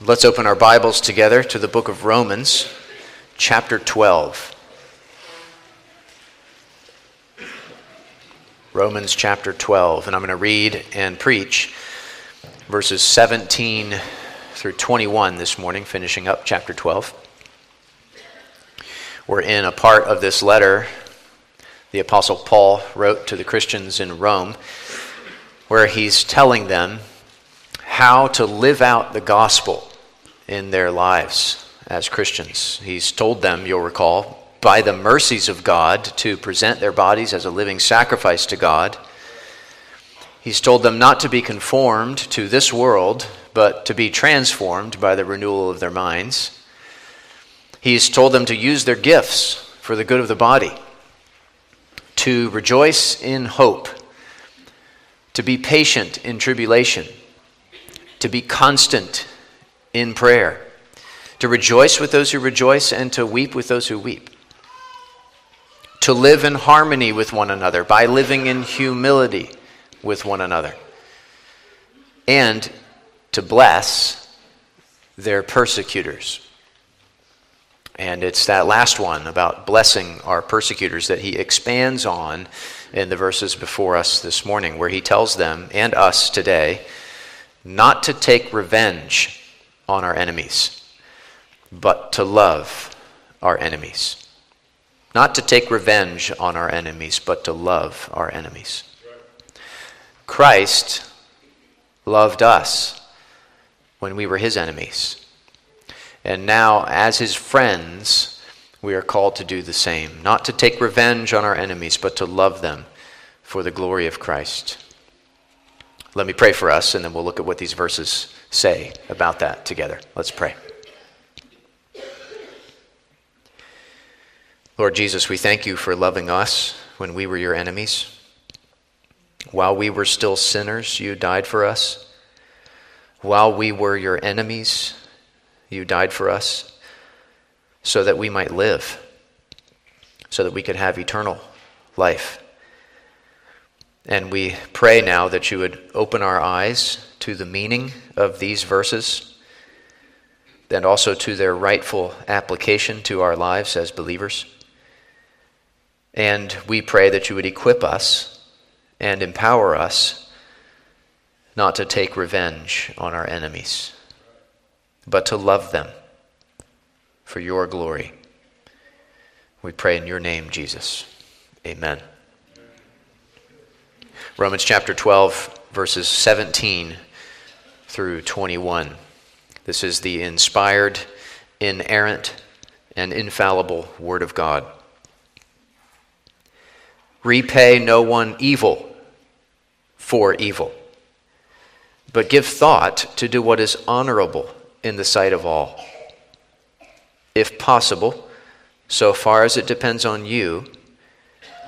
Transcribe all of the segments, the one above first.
Let's open our Bibles together to the book of Romans, chapter 12. Romans chapter 12. And I'm going to read and preach verses 17 through 21 this morning, finishing up chapter 12. We're in a part of this letter the Apostle Paul wrote to the Christians in Rome, where he's telling them how to live out the gospel in their lives as Christians. He's told them, you'll recall, by the mercies of God to present their bodies as a living sacrifice to God. He's told them not to be conformed to this world, but to be transformed by the renewal of their minds. He's told them to use their gifts for the good of the body, to rejoice in hope, to be patient in tribulation to be constant in prayer, to rejoice with those who rejoice, and to weep with those who weep. To live in harmony with one another by living in humility with one another. And to bless their persecutors. And it's that last one about blessing our persecutors that he expands on in the verses before us this morning, where he tells them and us today not to take revenge on our enemies, but to love our enemies. Not to take revenge on our enemies, but to love our enemies. Christ loved us when we were his enemies. And now, as his friends, we are called to do the same. Not to take revenge on our enemies, but to love them for the glory of Christ. Let me pray for us, and then we'll look at what these verses say about that together. Let's pray. Lord Jesus, we thank you for loving us when we were your enemies. While we were still sinners, you died for us. While we were your enemies, you died for us so that we might live, so that we could have eternal life. And we pray now that you would open our eyes to the meaning of these verses and also to their rightful application to our lives as believers. And we pray that you would equip us and empower us not to take revenge on our enemies, but to love them for your glory. We pray in your name, Jesus. Amen. Romans chapter 12, verses 17 through 21. This is the inspired, inerrant, and infallible Word of God. Repay no one evil for evil, but give thought to do what is honorable in the sight of all. If possible, so far as it depends on you,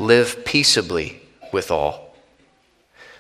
live peaceably with all.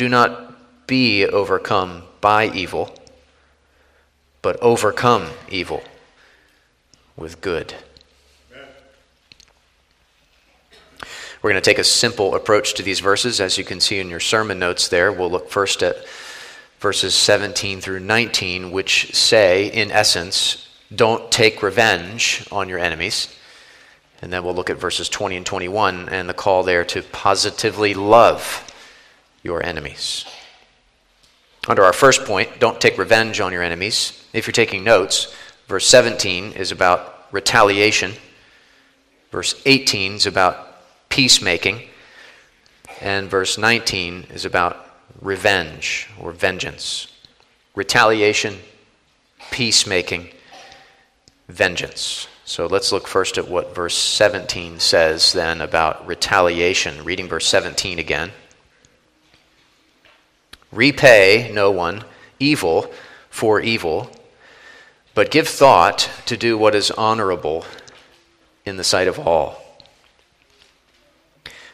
Do not be overcome by evil, but overcome evil with good. We're going to take a simple approach to these verses. As you can see in your sermon notes there, we'll look first at verses 17 through 19, which say, in essence, don't take revenge on your enemies. And then we'll look at verses 20 and 21 and the call there to positively love your enemies. Under our first point, don't take revenge on your enemies. If you're taking notes, verse 17 is about retaliation, verse 18 is about peacemaking, and verse 19 is about revenge or vengeance. Retaliation, peacemaking, vengeance. So let's look first at what verse 17 says then about retaliation. Reading verse 17 again. Repay no one evil for evil, But give thought to do what is honorable in the sight of all.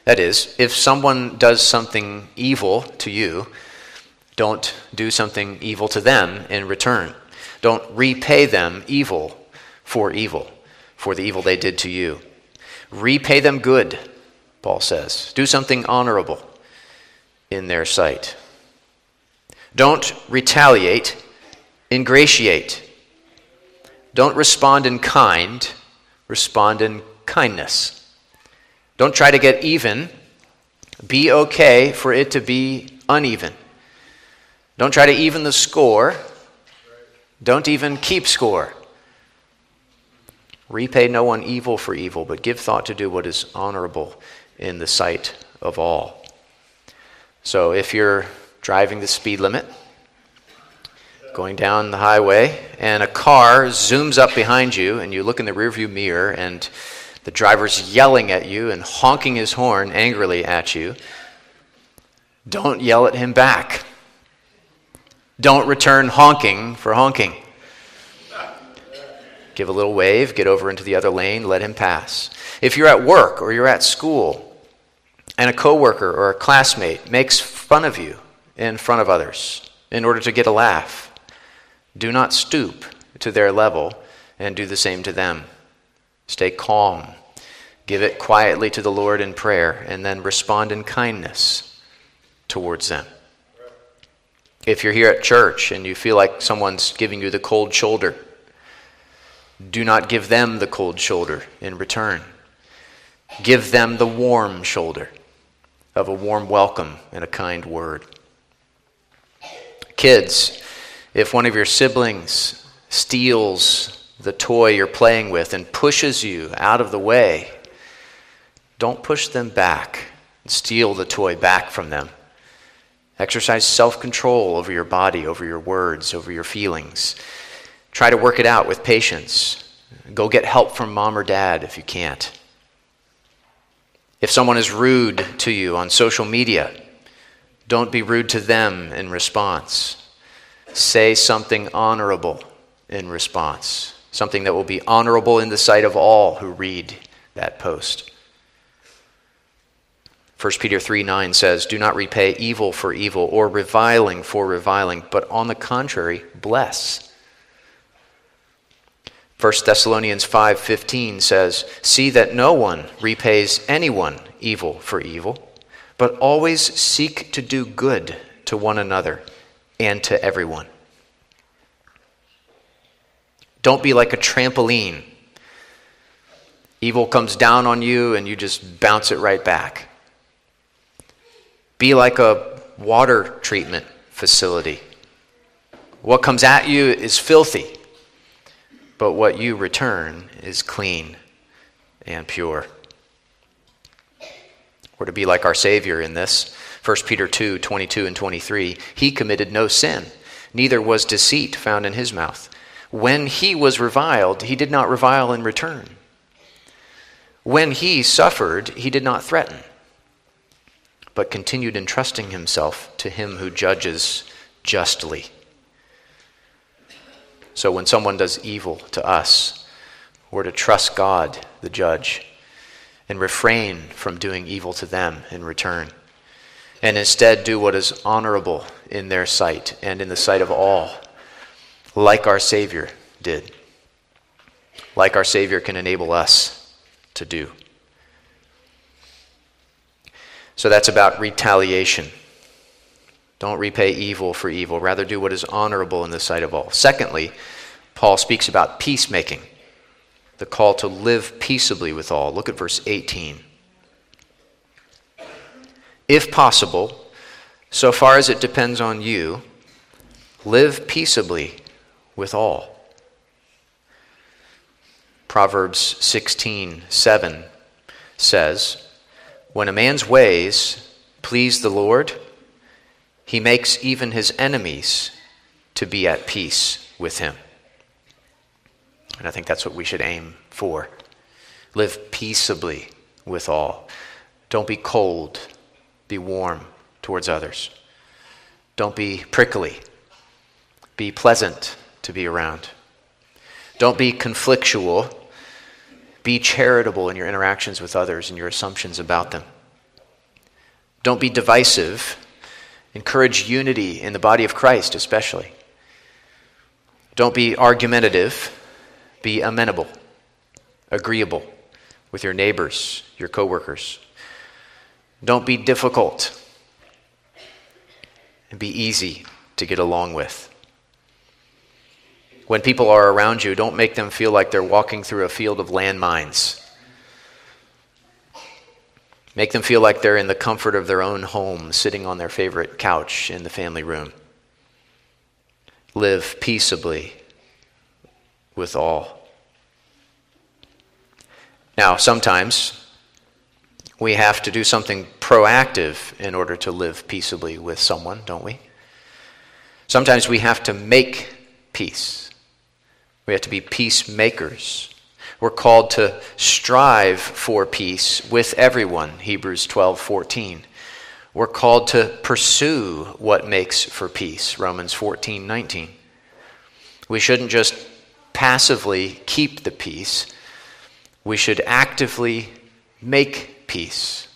That is, if someone does something evil to you, don't do something evil to them in return. Don't repay them evil for evil, for the evil they did to you. Repay them good, Paul says. Do something honorable in their sight. Don't retaliate, ingratiate. Don't respond in kind, respond in kindness. Don't try to get even. Be okay for it to be uneven. Don't try to even the score. Don't even keep score. Repay no one evil for evil, but give thought to do what is honorable in the sight of all. So if you're driving the speed limit, going down the highway, and a car zooms up behind you, and you look in the rearview mirror, and the driver's yelling at you and honking his horn angrily at you, don't yell at him back. Don't return honking for honking. Give a little wave, get over into the other lane, let him pass. If you're at work or you're at school and a coworker or a classmate makes fun of you in front of others in order to get a laugh, do not stoop to their level and do the same to them. Stay calm. Give it quietly to the Lord in prayer and then respond in kindness towards them. If you're here at church and you feel like someone's giving you the cold shoulder, do not give them the cold shoulder in return. Give them the warm shoulder of a warm welcome and a kind word. Kids, if one of your siblings steals the toy you're playing with and pushes you out of the way, don't push them back. Steal the toy back from them. Exercise self control over your body, over your words, over your feelings. Try to work it out with patience. Go get help from mom or dad if you can't. If someone is rude to you on social media, don't be rude to them in response. Say something honorable in response, something that will be honorable in the sight of all who read that post. 1 Peter 3 9 says, Do not repay evil for evil or reviling for reviling, but on the contrary, bless 1 Thessalonians 5:15 says, "See that no one repays anyone evil for evil, but always seek to do good to one another and to everyone." Don't be like a trampoline. Evil comes down on you and you just bounce it right back. Be like a water treatment facility. What comes at you is filthy but what you return is clean and pure. We're to be like our Savior in this. 1 Peter 2 22 and 23. He committed no sin, neither was deceit found in his mouth. When he was reviled, he did not revile in return. When he suffered, he did not threaten, but continued entrusting himself to him who judges justly. So when someone does evil to us, we're to trust God, the judge, and refrain from doing evil to them in return. And instead do what is honorable in their sight and in the sight of all, like our Savior did, like our Savior can enable us to do. So that's about retaliation. Don't repay evil for evil. Rather, do what is honorable in the sight of all. Secondly, Paul speaks about peacemaking, the call to live peaceably with all. Look at verse 18. If possible, so far as it depends on you, live peaceably with all. Proverbs 16 7 says, When a man's ways please the Lord, he makes even his enemies to be at peace with him. And I think that's what we should aim for. Live peaceably with all. Don't be cold, be warm towards others. Don't be prickly, be pleasant to be around. Don't be conflictual. Be charitable in your interactions with others and your assumptions about them. Don't be divisive. Encourage unity in the body of Christ, especially. Don't be argumentative. Be amenable, agreeable with your neighbors, your coworkers. Don't be difficult. And be easy to get along with. When people are around you, don't make them feel like they're walking through a field of landmines. Make them feel like they're in the comfort of their own home, sitting on their favorite couch in the family room. Live peaceably with all. Now, sometimes we have to do something proactive in order to live peaceably with someone, don't we? Sometimes we have to make peace. We have to be peacemakers. We're called to strive for peace with everyone, Hebrews 12 14. We're called to pursue what makes for peace, Romans 14 19. We shouldn't just passively keep the peace, we should actively make peace.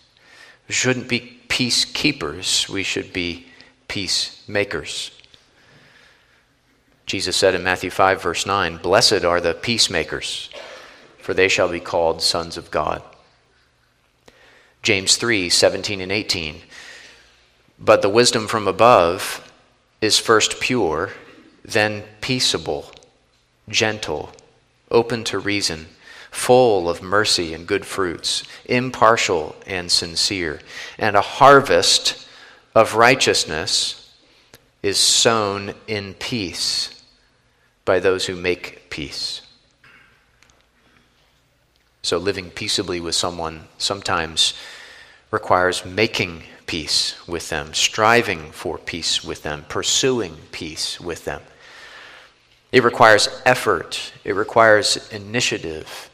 We shouldn't be peacekeepers, we should be peacemakers. Jesus said in Matthew 5, verse 9, Blessed are the peacemakers, for they shall be called sons of God. James 3, 17 and 18. But the wisdom from above is first pure, then peaceable, gentle, open to reason, full of mercy and good fruits, impartial and sincere. And a harvest of righteousness is sown in peace by those who make peace. So, living peaceably with someone sometimes requires making peace with them, striving for peace with them, pursuing peace with them. It requires effort, it requires initiative.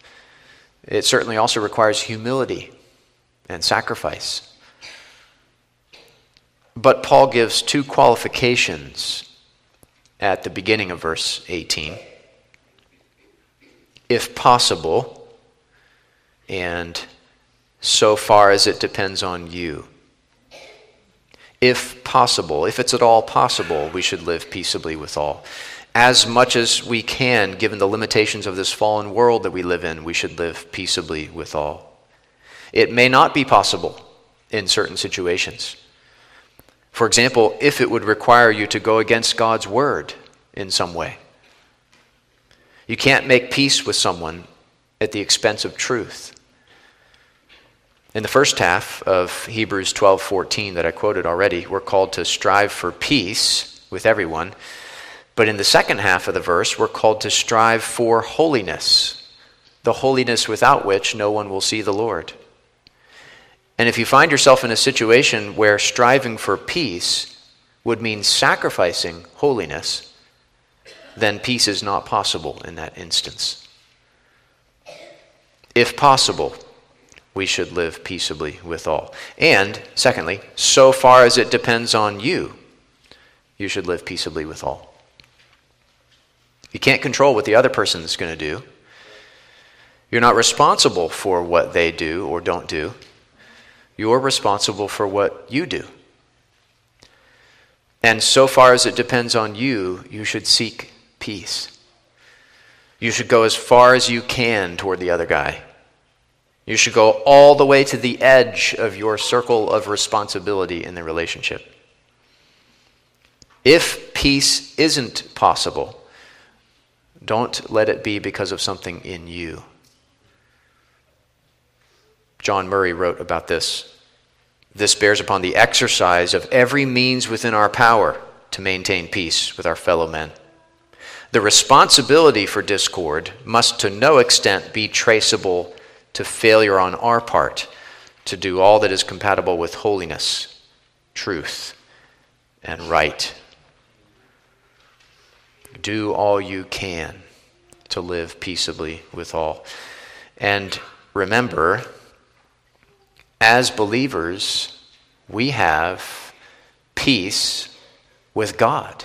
It certainly also requires humility and sacrifice. But Paul gives two qualifications at the beginning of verse 18. If possible, and so far as it depends on you. If possible, if it's at all possible, we should live peaceably with all. As much as we can, given the limitations of this fallen world that we live in, we should live peaceably with all. It may not be possible in certain situations. For example, if it would require you to go against God's word in some way. You can't make peace with someone at the expense of truth. In the first half of Hebrews 12:14 that I quoted already, we're called to strive for peace with everyone. But in the second half of the verse, we're called to strive for holiness, the holiness without which no one will see the Lord. And if you find yourself in a situation where striving for peace would mean sacrificing holiness, then peace is not possible in that instance. If possible, we should live peaceably with all. And, secondly, so far as it depends on you, you should live peaceably with all. You can't control what the other person is going to do. You're not responsible for what they do or don't do. You're responsible for what you do. And so far as it depends on you, you should seek peace. You should go as far as you can toward the other guy. You should go all the way to the edge of your circle of responsibility in the relationship. If peace isn't possible, don't let it be because of something in you. John Murray wrote about this. This bears upon the exercise of every means within our power to maintain peace with our fellow men. The responsibility for discord must to no extent be traceable to failure on our part to do all that is compatible with holiness, truth, and right. Do all you can to live peaceably with all. And remember, as believers, we have peace with God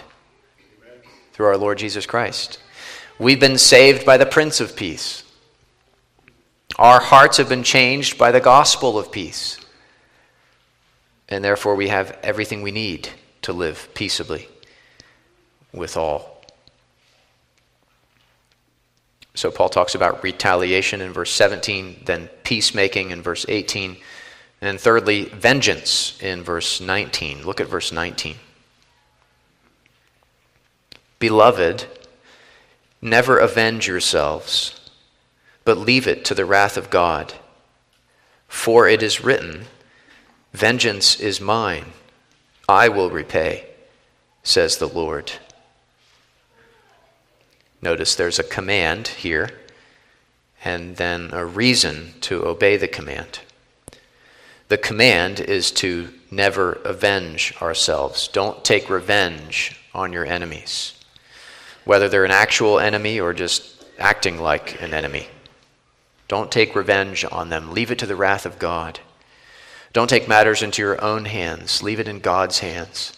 through our Lord Jesus Christ. We've been saved by the Prince of Peace. Our hearts have been changed by the gospel of peace. And therefore, we have everything we need to live peaceably with all. So, Paul talks about retaliation in verse 17, then peacemaking in verse 18, and then thirdly, vengeance in verse 19. Look at verse 19. Beloved, never avenge yourselves, but leave it to the wrath of God. For it is written, Vengeance is mine, I will repay, says the Lord. Notice there's a command here and then a reason to obey the command. The command is to never avenge ourselves. Don't take revenge on your enemies, whether they're an actual enemy or just acting like an enemy. Don't take revenge on them. Leave it to the wrath of God. Don't take matters into your own hands, leave it in God's hands.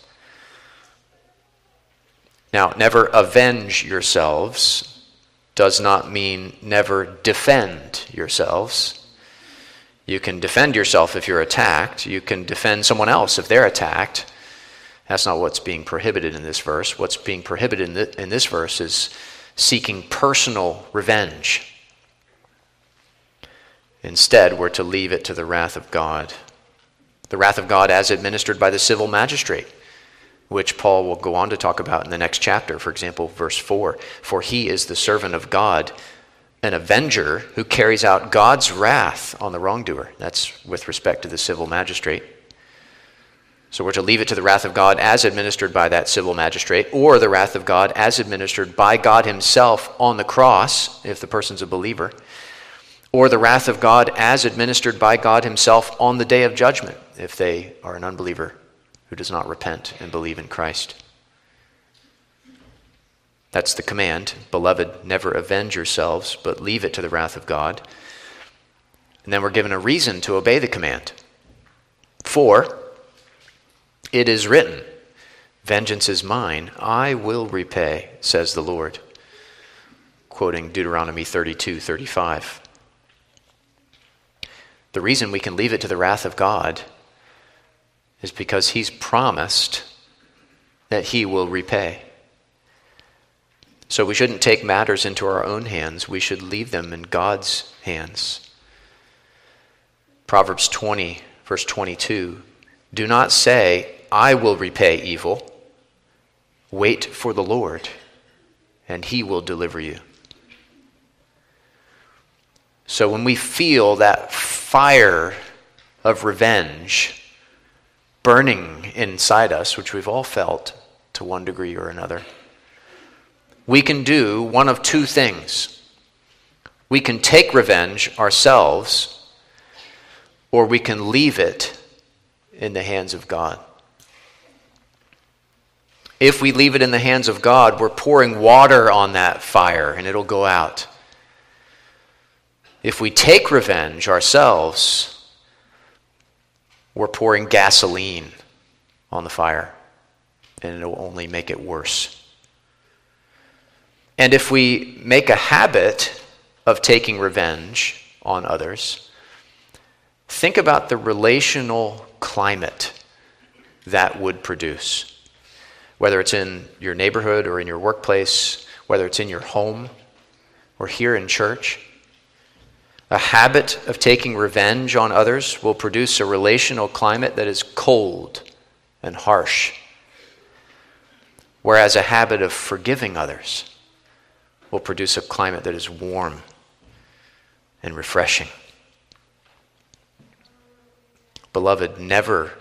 Now, never avenge yourselves does not mean never defend yourselves. You can defend yourself if you're attacked. You can defend someone else if they're attacked. That's not what's being prohibited in this verse. What's being prohibited in, the, in this verse is seeking personal revenge. Instead, we're to leave it to the wrath of God. The wrath of God as administered by the civil magistrate which Paul will go on to talk about in the next chapter. For example, verse 4 For he is the servant of God, an avenger who carries out God's wrath on the wrongdoer. That's with respect to the civil magistrate. So we're to leave it to the wrath of God as administered by that civil magistrate, or the wrath of God as administered by God Himself on the cross, if the person's a believer, or the wrath of God as administered by God Himself on the day of judgment, if they are an unbeliever who does not repent and believe in Christ. That's the command. Beloved, never avenge yourselves, but leave it to the wrath of God. And then we're given a reason to obey the command. For it is written, Vengeance is mine, I will repay, says the Lord. Quoting Deuteronomy 32 35. The reason we can leave it to the wrath of God is because he's promised that he will repay. So we shouldn't take matters into our own hands, we should leave them in God's hands. Proverbs 20, verse 22 Do not say, I will repay evil. Wait for the Lord, and he will deliver you. So when we feel that fire of revenge, burning inside us, which we've all felt to one degree or another, we can do one of two things. We can take revenge ourselves, or we can leave it in the hands of God. If we leave it in the hands of God, we're pouring water on that fire and it'll go out. If we take revenge ourselves, we're pouring gasoline on the fire, and it'll only make it worse. And if we make a habit of taking revenge on others, think about the relational climate that would produce. Whether it's in your neighborhood or in your workplace, whether it's in your home or here in church. A habit of taking revenge on others will produce a relational climate that is cold and harsh, whereas a habit of forgiving others will produce a climate that is warm and refreshing. Beloved, never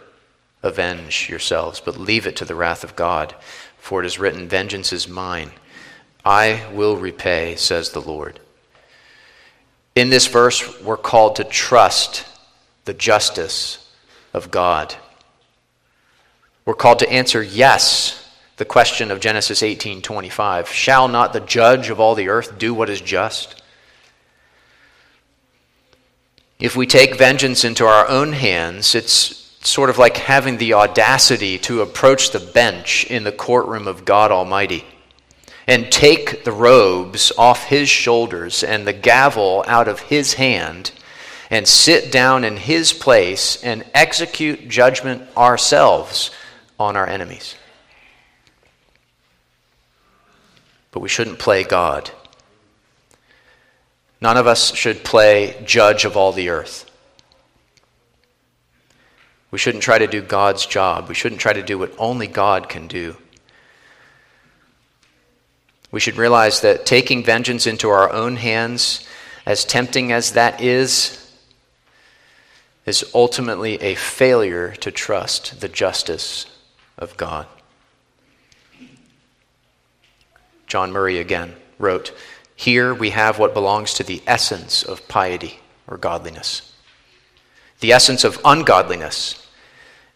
avenge yourselves, but leave it to the wrath of God. For it is written, Vengeance is mine. I will repay, says the Lord. In this verse, we're called to trust the justice of God. We're called to answer yes the question of Genesis 18:25, shall not the judge of all the earth do what is just? If we take vengeance into our own hands, it's sort of like having the audacity to approach the bench in the courtroom of God Almighty and take the robes off his shoulders and the gavel out of his hand and sit down in his place and execute judgment ourselves on our enemies. But we shouldn't play God. None of us should play judge of all the earth. We shouldn't try to do God's job. We shouldn't try to do what only God can do. We should realize that taking vengeance into our own hands, as tempting as that is, is ultimately a failure to trust the justice of God. John Murray again wrote Here we have what belongs to the essence of piety or godliness. The essence of ungodliness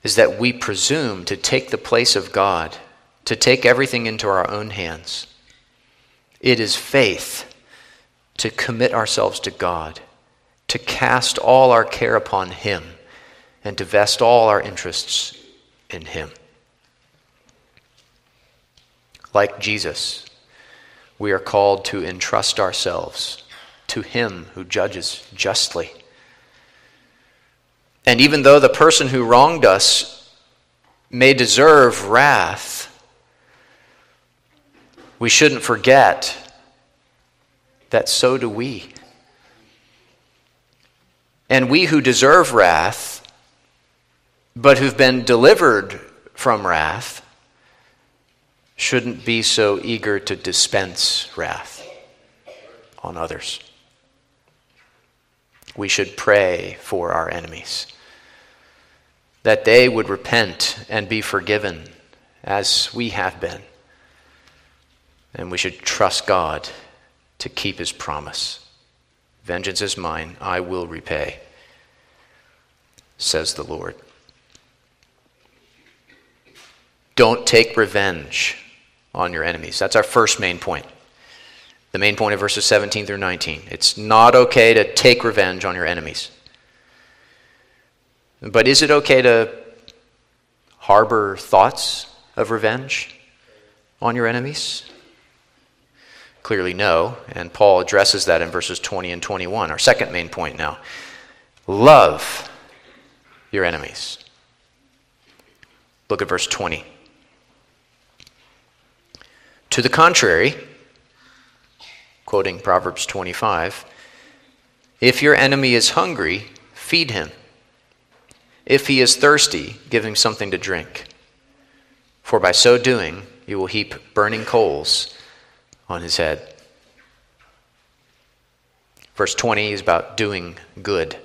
is that we presume to take the place of God, to take everything into our own hands. It is faith to commit ourselves to God, to cast all our care upon Him, and to vest all our interests in Him. Like Jesus, we are called to entrust ourselves to Him who judges justly. And even though the person who wronged us may deserve wrath, we shouldn't forget that so do we. And we who deserve wrath, but who've been delivered from wrath, shouldn't be so eager to dispense wrath on others. We should pray for our enemies, that they would repent and be forgiven as we have been. And we should trust God to keep his promise. Vengeance is mine, I will repay, says the Lord. Don't take revenge on your enemies. That's our first main point. The main point of verses 17 through 19. It's not okay to take revenge on your enemies. But is it okay to harbor thoughts of revenge on your enemies? Clearly, no. And Paul addresses that in verses 20 and 21. Our second main point now love your enemies. Look at verse 20. To the contrary, quoting Proverbs 25, if your enemy is hungry, feed him. If he is thirsty, give him something to drink. For by so doing, you will heap burning coals on his head. Verse 20 is about doing good.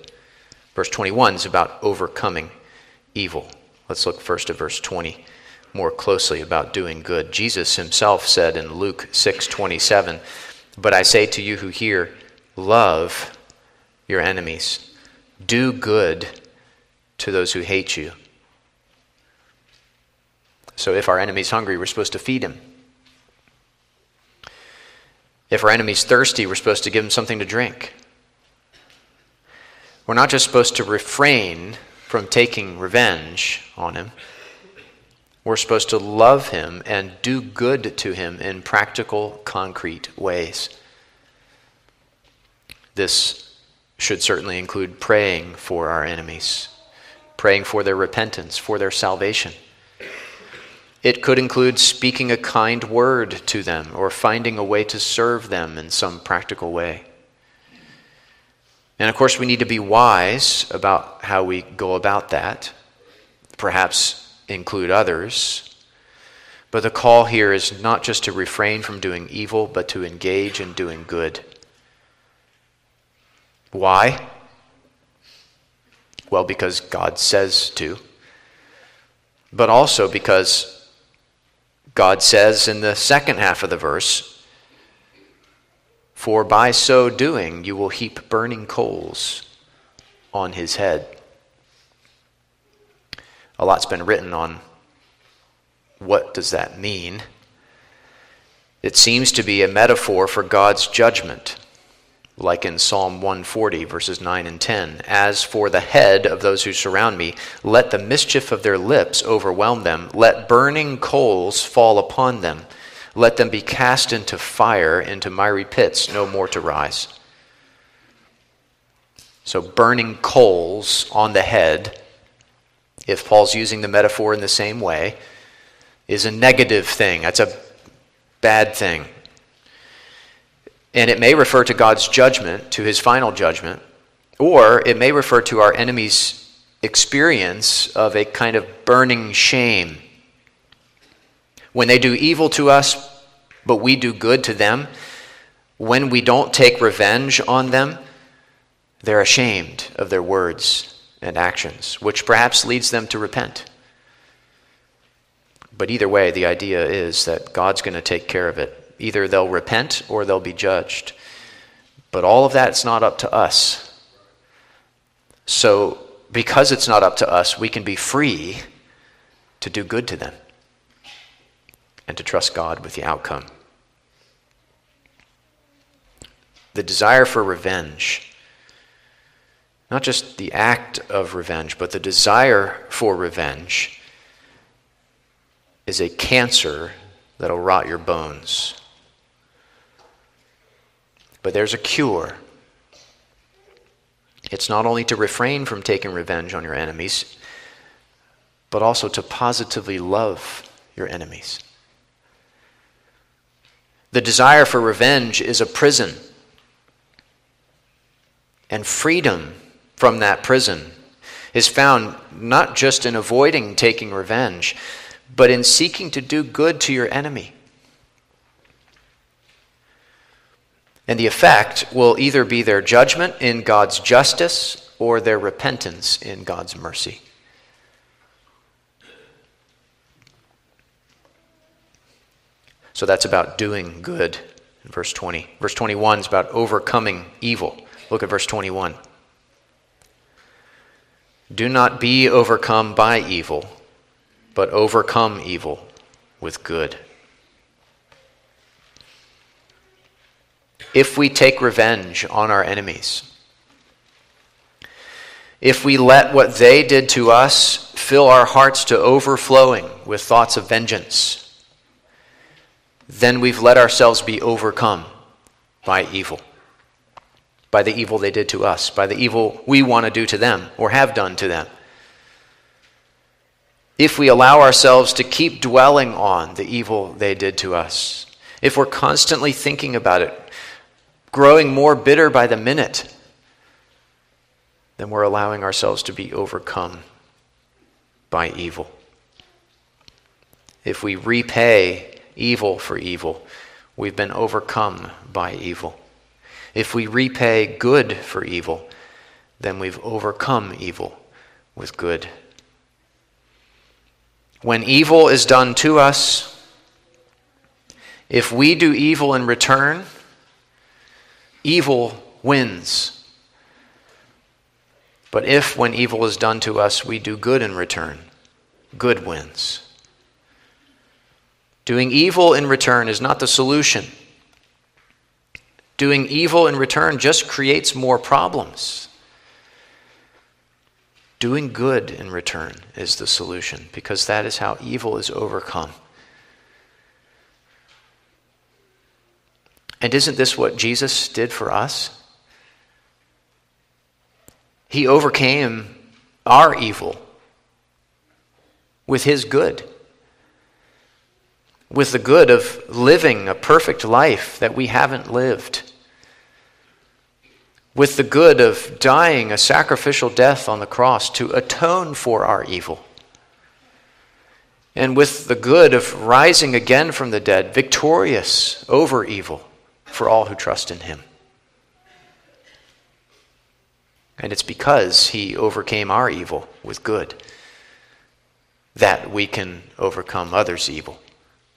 Verse 21 is about overcoming evil. Let's look first at verse 20 more closely about doing good. Jesus himself said in Luke 6:27, "But I say to you who hear, love your enemies. Do good to those who hate you." So if our enemy's hungry, we're supposed to feed him. If our enemy's thirsty, we're supposed to give him something to drink. We're not just supposed to refrain from taking revenge on him. We're supposed to love him and do good to him in practical, concrete ways. This should certainly include praying for our enemies, praying for their repentance, for their salvation. It could include speaking a kind word to them or finding a way to serve them in some practical way. And of course, we need to be wise about how we go about that, perhaps include others. But the call here is not just to refrain from doing evil, but to engage in doing good. Why? Well, because God says to, but also because God says in the second half of the verse, For by so doing you will heap burning coals on his head. A lot's been written on what does that mean. It seems to be a metaphor for God's judgment like in Psalm 140, verses 9 and 10. As for the head of those who surround me, let the mischief of their lips overwhelm them. Let burning coals fall upon them. let them be cast into fire, into miry pits, no more to rise. So, burning coals on the head, if Paul's using the metaphor in the same way, is a negative thing. That's a bad thing. And it may refer to God's judgment, to his final judgment, or it may refer to our enemy's experience of a kind of burning shame. When they do evil to us, but we do good to them, when we don't take revenge on them, they're ashamed of their words and actions, which perhaps leads them to repent. But either way, the idea is that God's going to take care of it. Either they'll repent or they'll be judged. But all of that's not up to us. So, because it's not up to us, we can be free to do good to them and to trust God with the outcome. The desire for revenge, not just the act of revenge, but the desire for revenge, is a cancer that'll rot your bones. But there's a cure. It's not only to refrain from taking revenge on your enemies, but also to positively love your enemies. The desire for revenge is a prison. And freedom from that prison is found not just in avoiding taking revenge, but in seeking to do good to your enemy. And the effect will either be their judgment in God's justice or their repentance in God's mercy. So that's about doing good in verse 20. Verse 21 is about overcoming evil. Look at verse 21. Do not be overcome by evil, but overcome evil with good. If we take revenge on our enemies, if we let what they did to us fill our hearts to overflowing with thoughts of vengeance, then we've let ourselves be overcome by evil, by the evil they did to us, by the evil we want to do to them or have done to them. If we allow ourselves to keep dwelling on the evil they did to us, if we're constantly thinking about it, growing more bitter by the minute, then we're allowing ourselves to be overcome by evil. If we repay evil for evil, we've been overcome by evil. If we repay good for evil, then we've overcome evil with good. When evil is done to us, if we do evil in return, evil wins. But if, when evil is done to us, we do good in return, good wins. Doing evil in return is not the solution. Doing evil in return just creates more problems. Doing good in return is the solution because that is how evil is overcome. And isn't this what Jesus did for us? He overcame our evil with his good, with the good of living a perfect life that we haven't lived, with the good of dying a sacrificial death on the cross to atone for our evil, and with the good of rising again from the dead, victorious over evil for all who trust in him. And it's because he overcame our evil with good that we can overcome others' evil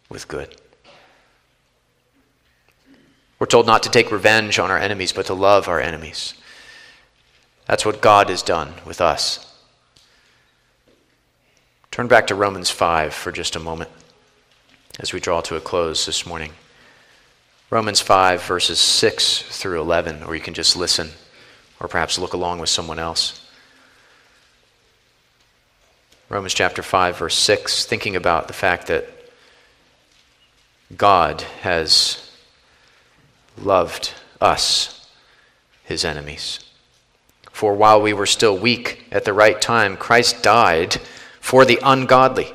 with good. We're told not to take revenge on our enemies, but to love our enemies. That's what God has done with us. Turn back to Romans 5 for just a moment as we draw to a close this morning. Romans 5, verses 6 through 11, or you can just listen or perhaps look along with someone else. Romans chapter 5, verse 6, thinking about the fact that God has loved us, his enemies. For while we were still weak at the right time, Christ died for the ungodly.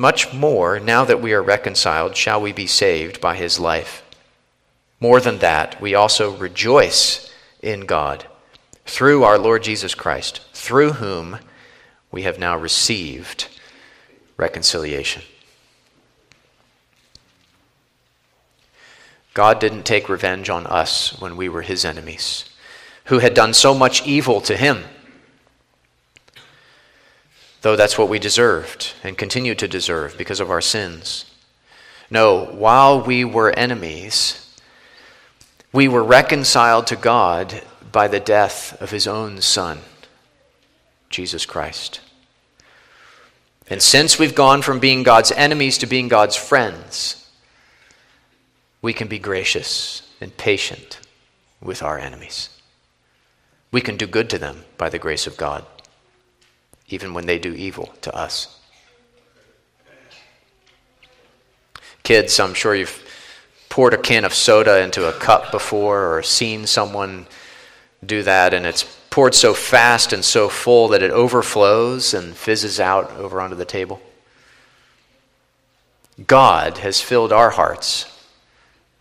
much more, now that we are reconciled, shall we be saved by his life. More than that, we also rejoice in God through our Lord Jesus Christ, through whom we have now received reconciliation. God didn't take revenge on us when we were his enemies, who had done so much evil to him though that's what we deserved and continue to deserve because of our sins. No, while we were enemies, we were reconciled to God by the death of his own Son, Jesus Christ. And since we've gone from being God's enemies to being God's friends, we can be gracious and patient with our enemies. We can do good to them by the grace of God even when they do evil to us. Kids, I'm sure you've poured a can of soda into a cup before or seen someone do that, and it's poured so fast and so full that it overflows and fizzes out over onto the table. God has filled our hearts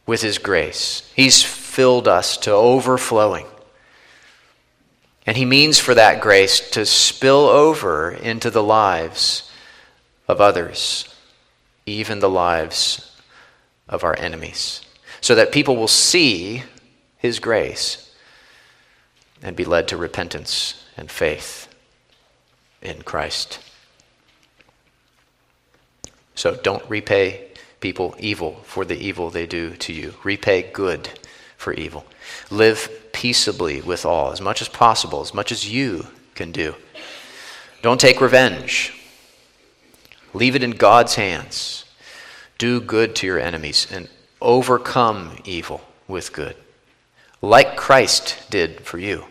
with His grace. He's filled us to overflowing and he means for that grace to spill over into the lives of others, even the lives of our enemies, so that people will see his grace and be led to repentance and faith in Christ. So don't repay people evil for the evil they do to you. Repay good for evil. Live peaceably with all, as much as possible, as much as you can do. Don't take revenge. Leave it in God's hands. Do good to your enemies and overcome evil with good, like Christ did for you.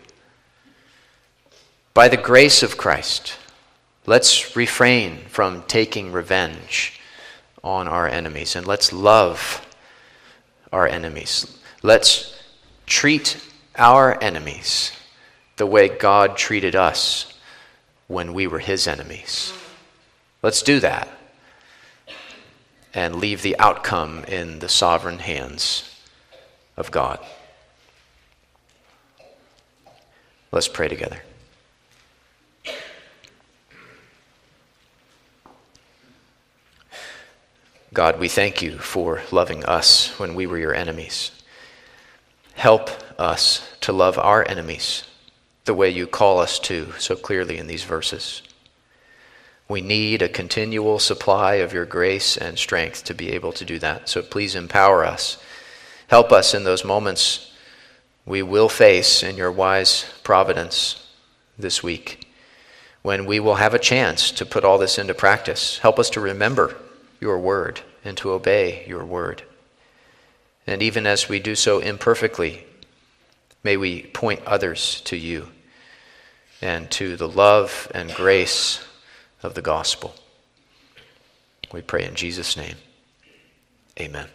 By the grace of Christ, let's refrain from taking revenge on our enemies and let's love our enemies. Let's treat our enemies the way God treated us when we were his enemies. Let's do that and leave the outcome in the sovereign hands of God. Let's pray together. God, we thank you for loving us when we were your enemies. Help us to love our enemies the way you call us to so clearly in these verses. We need a continual supply of your grace and strength to be able to do that. So please empower us. Help us in those moments we will face in your wise providence this week when we will have a chance to put all this into practice. Help us to remember your word and to obey your word. And even as we do so imperfectly, may we point others to you and to the love and grace of the gospel. We pray in Jesus' name. Amen.